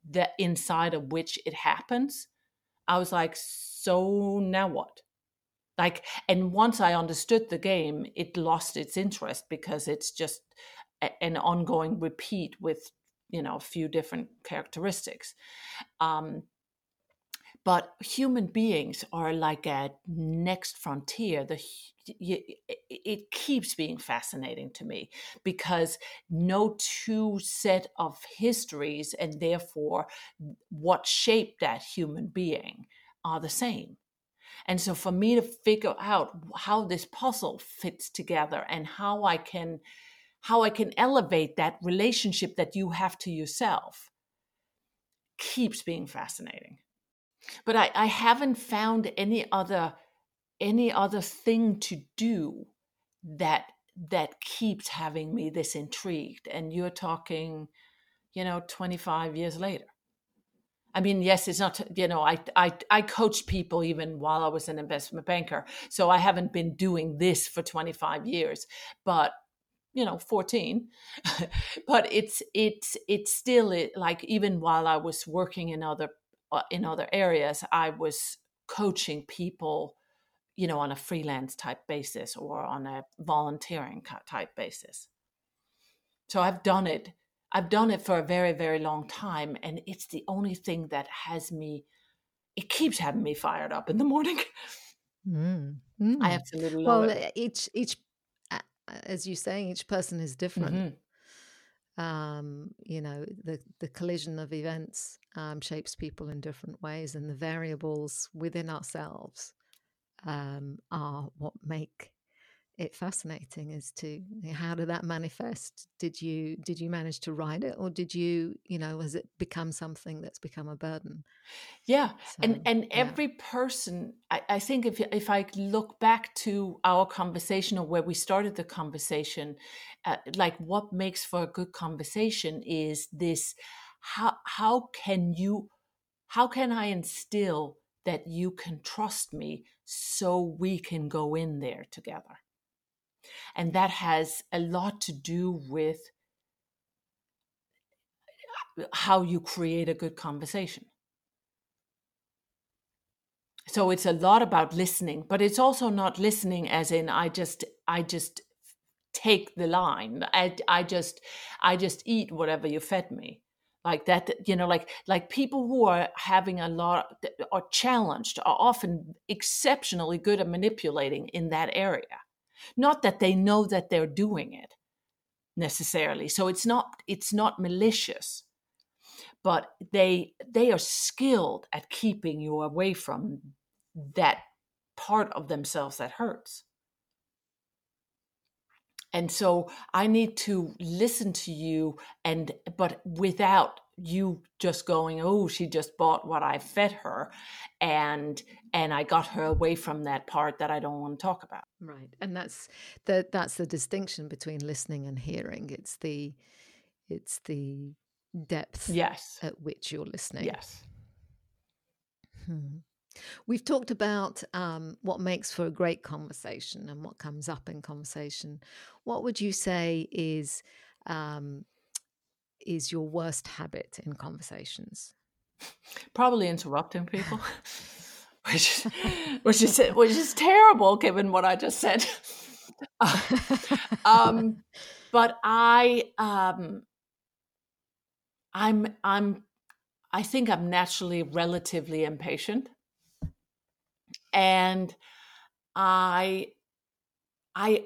that inside of which it happens, I was like, so now what? Like, and once I understood the game, it lost its interest because it's just a, an ongoing repeat with you know a few different characteristics. Um, but human beings are like a next frontier. The it keeps being fascinating to me because no two set of histories and therefore what shaped that human being are the same. And so for me to figure out how this puzzle fits together and how i can how i can elevate that relationship that you have to yourself keeps being fascinating but I, I haven't found any other any other thing to do that that keeps having me this intrigued. And you're talking you know 25 years later. I mean yes it's not you know i i i coached people even while i was an investment banker. So i haven't been doing this for 25 years but you know 14 but it's it's it's still like even while i was working in other in other areas, I was coaching people, you know, on a freelance type basis or on a volunteering type basis. So I've done it. I've done it for a very, very long time. And it's the only thing that has me, it keeps having me fired up in the morning. Mm. Mm. I absolutely love well, it. Well, each, each, as you say, each person is different. Mm-hmm um, you know the the collision of events um, shapes people in different ways and the variables within ourselves um, are what make it fascinating as to how did that manifest did you did you manage to ride it or did you you know has it become something that's become a burden yeah so, and and yeah. every person I, I think if if i look back to our conversation or where we started the conversation uh, like what makes for a good conversation is this how how can you how can i instill that you can trust me so we can go in there together and that has a lot to do with how you create a good conversation. So it's a lot about listening, but it's also not listening as in I just I just take the line. I I just I just eat whatever you fed me like that you know like like people who are having a lot are challenged are often exceptionally good at manipulating in that area. Not that they know that they're doing it necessarily so it's not it's not malicious but they they are skilled at keeping you away from that part of themselves that hurts and so i need to listen to you and but without you just going oh she just bought what i fed her and and i got her away from that part that i don't want to talk about. Right and that's the that's the distinction between listening and hearing. It's the it's the depth yes. at which you're listening. Yes. Hmm. We've talked about um, what makes for a great conversation and what comes up in conversation. What would you say is um, is your worst habit in conversations? Probably interrupting people. which which is which is terrible given what I just said. um, but I um, I'm I'm I think I'm naturally relatively impatient, and I I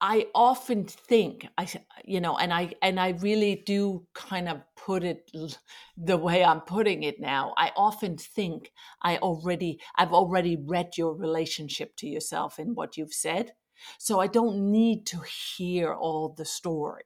I often think I you know and I and I really do kind of put it the way I'm putting it now. I often think I already I've already read your relationship to yourself in what you've said. So I don't need to hear all the story.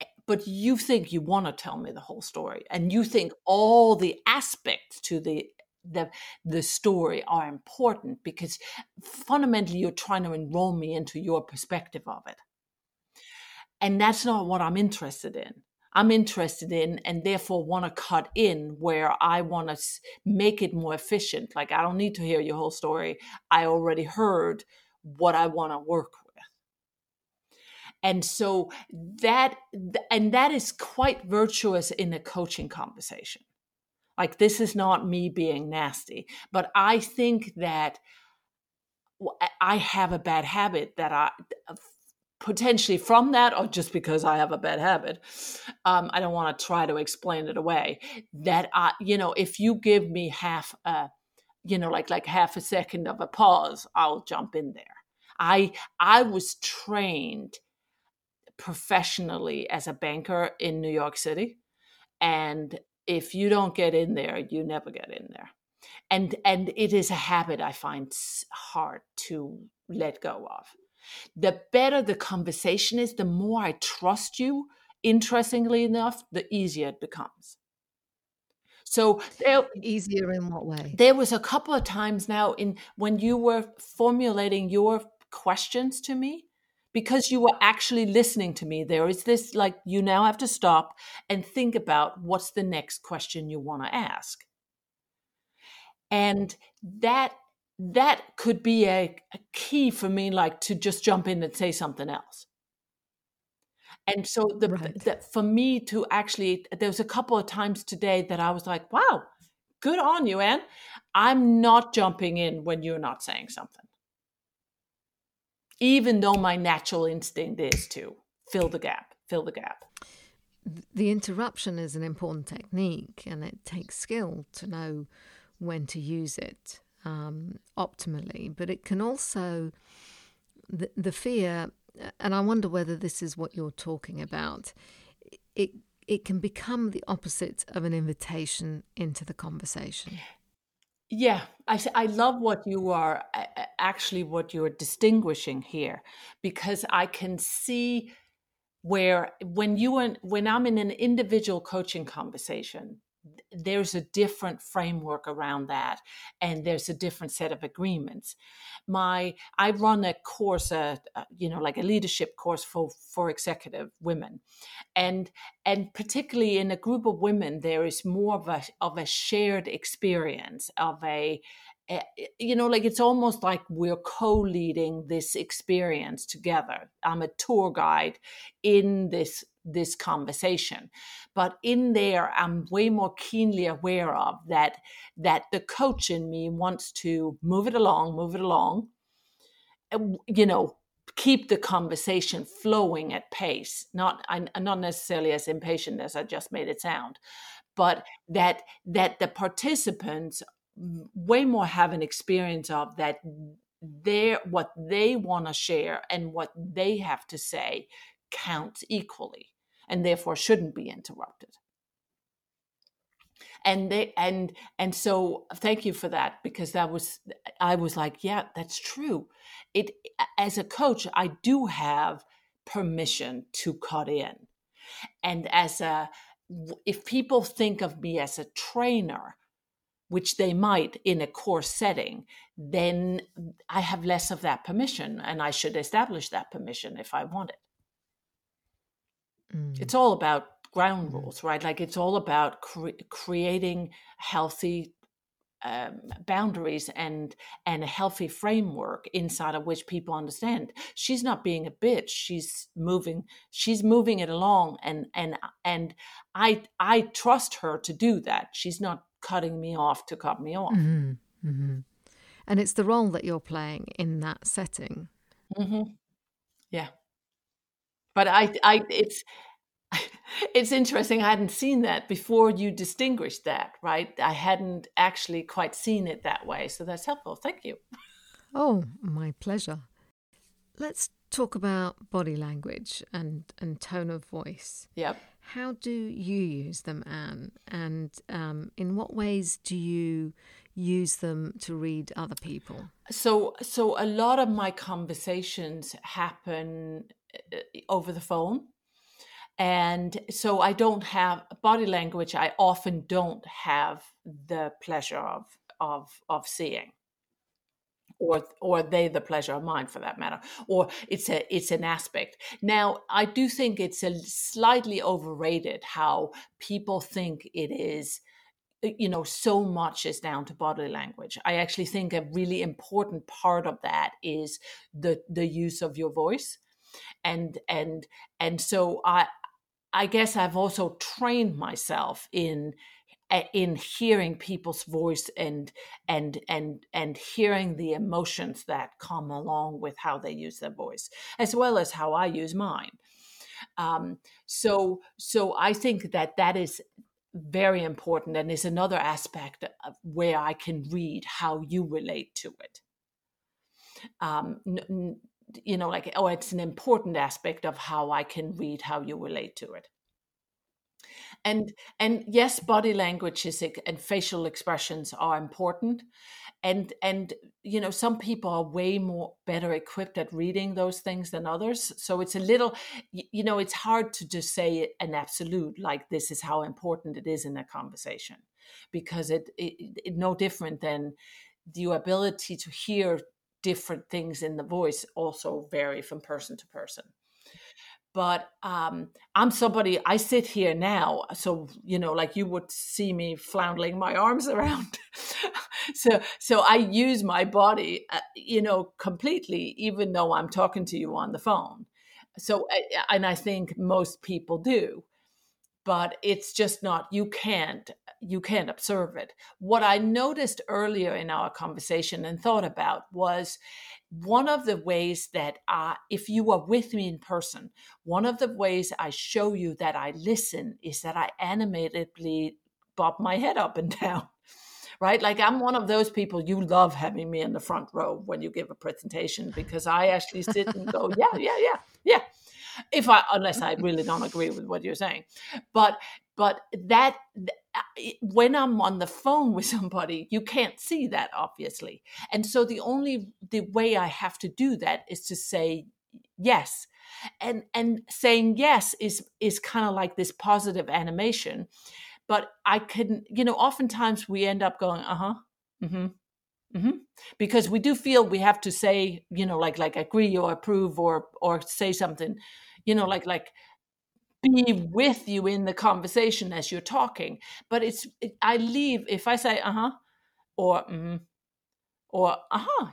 Eh, but you think you want to tell me the whole story and you think all the aspects to the the the story are important because fundamentally you're trying to enroll me into your perspective of it. And that's not what i'm interested in. I'm interested in and therefore want to cut in where i want to make it more efficient. Like i don't need to hear your whole story. I already heard what i want to work with. And so that and that is quite virtuous in a coaching conversation like, this is not me being nasty, but I think that I have a bad habit that I potentially from that or just because I have a bad habit. Um, I don't want to try to explain it away. That I, you know, if you give me half a, you know, like like half a second of a pause, I'll jump in there. I I was trained professionally as a banker in New York City, and if you don't get in there, you never get in there. And and it is a habit I find hard to let go of. The better the conversation is, the more I trust you, interestingly enough, the easier it becomes. So there, easier in what way? There was a couple of times now in when you were formulating your questions to me because you were actually listening to me there is this like you now have to stop and think about what's the next question you want to ask. And that that could be a, a, key for me like to just jump in and say something else. And so the, right. the, for me to actually there was a couple of times today that i was like wow good on you anne i'm not jumping in when you're not saying something even though my natural instinct is to fill the gap, fill the gap. The interruption is an important technique, and it takes skill to know when to use it um, optimally. But it can also, the, the fear, and I wonder whether this is what you're talking about, it, it can become the opposite of an invitation into the conversation. Yeah, I I love what you are actually what you're distinguishing here because I can see where when you and when I'm in an individual coaching conversation there's a different framework around that and there's a different set of agreements. My i run a course a, you know like a leadership course for for executive women. And and particularly in a group of women there is more of a of a shared experience of a you know like it's almost like we're co-leading this experience together. I'm a tour guide in this this conversation. But in there i'm way more keenly aware of that that the coach in me wants to move it along move it along you know keep the conversation flowing at pace not not necessarily as impatient as i just made it sound but that that the participants way more have an experience of that their what they want to share and what they have to say counts equally and therefore shouldn't be interrupted. And they and and so thank you for that because that was i was like yeah that's true. It as a coach i do have permission to cut in. And as a if people think of me as a trainer which they might in a course setting, then I have less of that permission and I should establish that permission if I want it. Mm. It's all about ground mm. rules, right? Like it's all about cre- creating healthy um, boundaries and and a healthy framework inside of which people understand she's not being a bitch she's moving she's moving it along and and and i i trust her to do that she's not cutting me off to cut me off. Mm-hmm. Mm-hmm. And it's the role that you're playing in that setting. Mm-hmm. Yeah. But I, I, it's, it's interesting. I hadn't seen that before you distinguished that, right? I hadn't actually quite seen it that way. So that's helpful. Thank you. Oh, my pleasure. Let's talk about body language and, and tone of voice. Yep. How do you use them, Anne? And um, in what ways do you use them to read other people? So, so a lot of my conversations happen over the phone. And so i don't have body language i often don't have the pleasure of of of seeing. Or or they the pleasure of mine for that matter. Or it's a it's an aspect. Now i do think it's a slightly overrated how people think it is you know so much is down to body language. I actually think a really important part of that is the the use of your voice and and and so i I guess I've also trained myself in eh, in hearing people's voice and and and and hearing the emotions that come along with how they use their voice as well as how i use mine. Um, so so i think that that is very important and is another aspect where i can read how you relate to it. Um, n- you know like oh it's an important aspect of how i can read how you relate to it. And and yes body language is and facial expressions are important. And and you know some people are way more better equipped at reading those things than others. So it's a little you know it's hard to just say an absolute like this is how important it is in a conversation. Because it, it, it no different than the ability to hear different things in the voice also vary from person to person but um, I'm somebody I sit here now, so you know, like you would see me floundering my arms around. so, so I use my body, uh, you know, completely, even though I'm talking to you on the phone. So, and I think most people do but it's just not you can't you can't observe it. What i noticed earlier in our conversation and thought about was one of the ways that I, if you are with me in person one of the ways i show you that i listen is that i animatedly bob my head up and down right? Like i'm one of those people you love having me in the front row when you give a presentation because i actually sit and go yeah yeah yeah yeah if I unless I really don't agree with what you're saying. But but that when I'm on the phone with somebody, you can't see that obviously, and so the only the way I have to do that is to say yes, and and saying yes is is kind of like this positive animation, but I can you know oftentimes we end up going uh huh mm-hmm Mm-hmm. Because we do feel we have to say, you know, like like agree or approve or or say something you know like like be with you in the conversation as you're talking. But it's it, i leave if i say uh-huh or mm, or uh-huh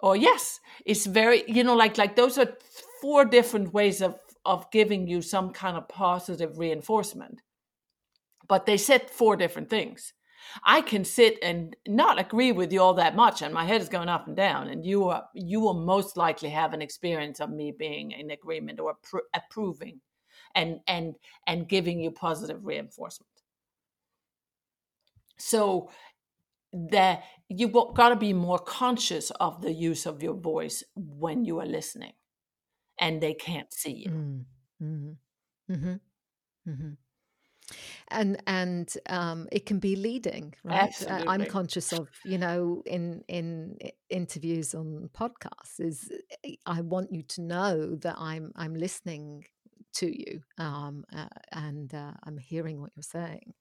or yes it's very you know like like those are four different ways of of giving you some kind of positive reinforcement. But they said four different things I can sit and not agree with you all that much, and my head is going up and down. And you are you will most likely have an experience of me being in agreement or appro- approving, and and and giving you positive reinforcement. So that you've got to be more conscious of the use of your voice when you are listening, and they can't see you. Mm, mm-hmm. Mm-hmm. Mm-hmm and and um, it can be leading right Absolutely. i'm conscious of you know in in interviews on podcasts is eh, i want you to know that i'm i'm listening to you um, uh, and uh, i'm hearing what you're saying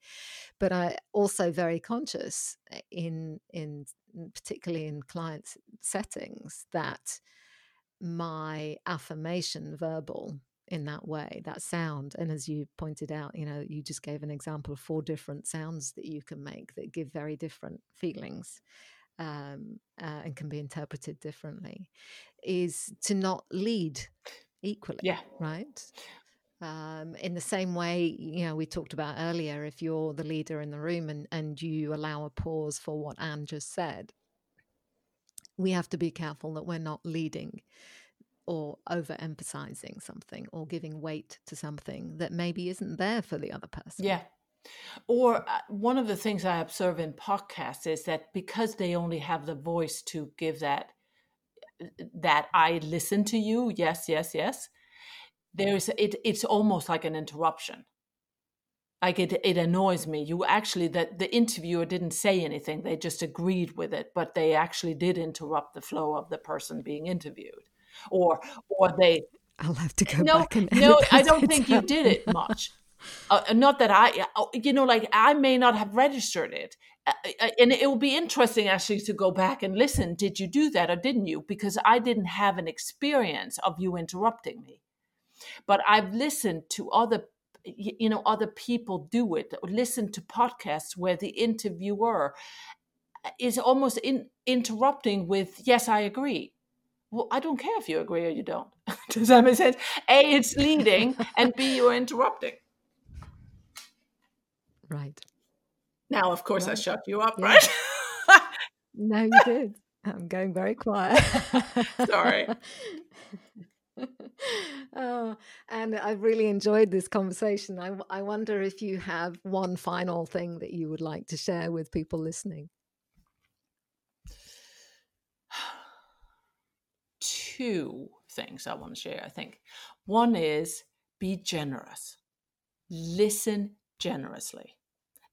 but i also very conscious eh, in in particularly in client settings that my affirmation verbal in that way, that sound. And as you pointed out, you know, you just gave an example of four different sounds that you can make that give very different feelings um, uh, and can be interpreted differently, is to not lead equally. Yeah. Right. Um, in the same way, you know, we talked about earlier, if you're the leader in the room and, and you allow a pause for what Anne just said, we have to be careful that we're not leading or overemphasizing something or giving weight to something that maybe isn't there for the other person. Yeah. Or uh, one of the things I observe in podcasts is that because they only have the voice to give that that I listen to you, yes, yes, yes, there's it it's almost like an interruption like it it annoys me you actually that the interviewer didn't say anything they just agreed with it but they actually did interrupt the flow of the person being interviewed or or they i'll have to go no, back and no i don't think you did it much. Uh, not that i uh, you know like i may not have registered it. Uh, uh, and it will be interesting actually to go back and listen did you do that or didn't you? Because i didn't have an experience of you interrupting me. But I've listened to other you know other people do it listen to podcasts where the interviewer is almost in, interrupting with yes i agree well i don't care if you agree or you don't does that make sense a it's leading and b you're interrupting right now of course right. i shut you up yeah. right no you did i'm going very quiet sorry oh, and I've really enjoyed this conversation. I, I wonder if you have one final thing that you would like to share with people listening. Two things I want to share, I think. One is be generous, listen generously.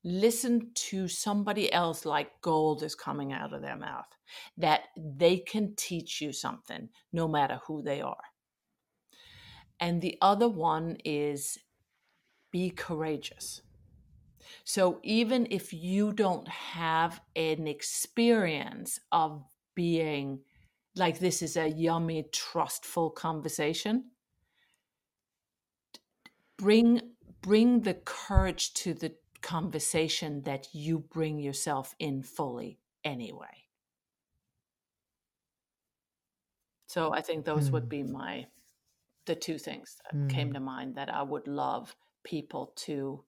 Listen to somebody else like gold is coming out of their mouth, that they can teach you something no matter who they are and the other one is be courageous. So even if you don't have an experience of being like this is a yummy, trustful conversation, bring bring the courage to the conversation that you bring yourself in fully anyway. So I think those mm. would be my the two things that mm. came to mind that I would love people to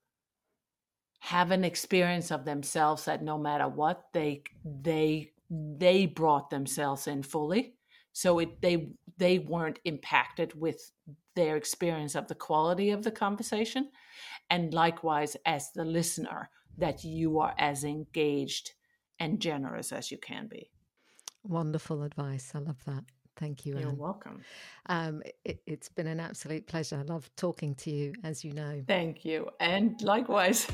have an experience of themselves that no matter what they they they brought themselves in fully so it they they weren't impacted with their experience of the quality of the conversation and likewise as the listener that you are as engaged and generous as you can be wonderful advice i love that Thank you. You're welcome. Um, it, it's been an absolute pleasure. I love talking to you, as you know. Thank you. And likewise.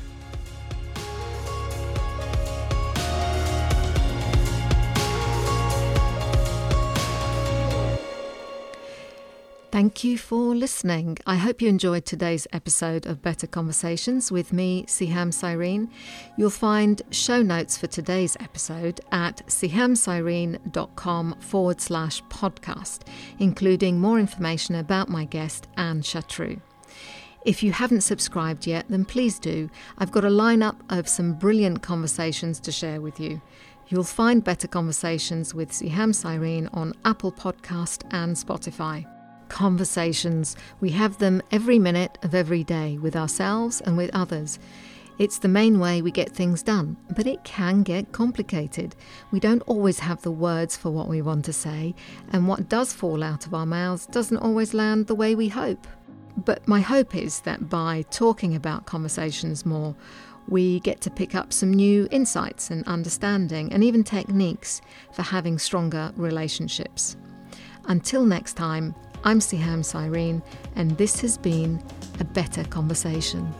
Thank you for listening. I hope you enjoyed today's episode of Better Conversations with me, Siham Cyrene. You'll find show notes for today's episode at sihamcyrene.com forward slash podcast, including more information about my guest, Anne Chatroux. If you haven't subscribed yet, then please do. I've got a lineup of some brilliant conversations to share with you. You'll find Better Conversations with Siham Cyrene on Apple Podcast and Spotify conversations. We have them every minute of every day with ourselves and with others. It's the main way we get things done, but it can get complicated. We don't always have the words for what we want to say, and what does fall out of our mouths doesn't always land the way we hope. But my hope is that by talking about conversations more, we get to pick up some new insights and understanding and even techniques for having stronger relationships. Until next time, I'm Siham Cyrene, and this has been a better conversation.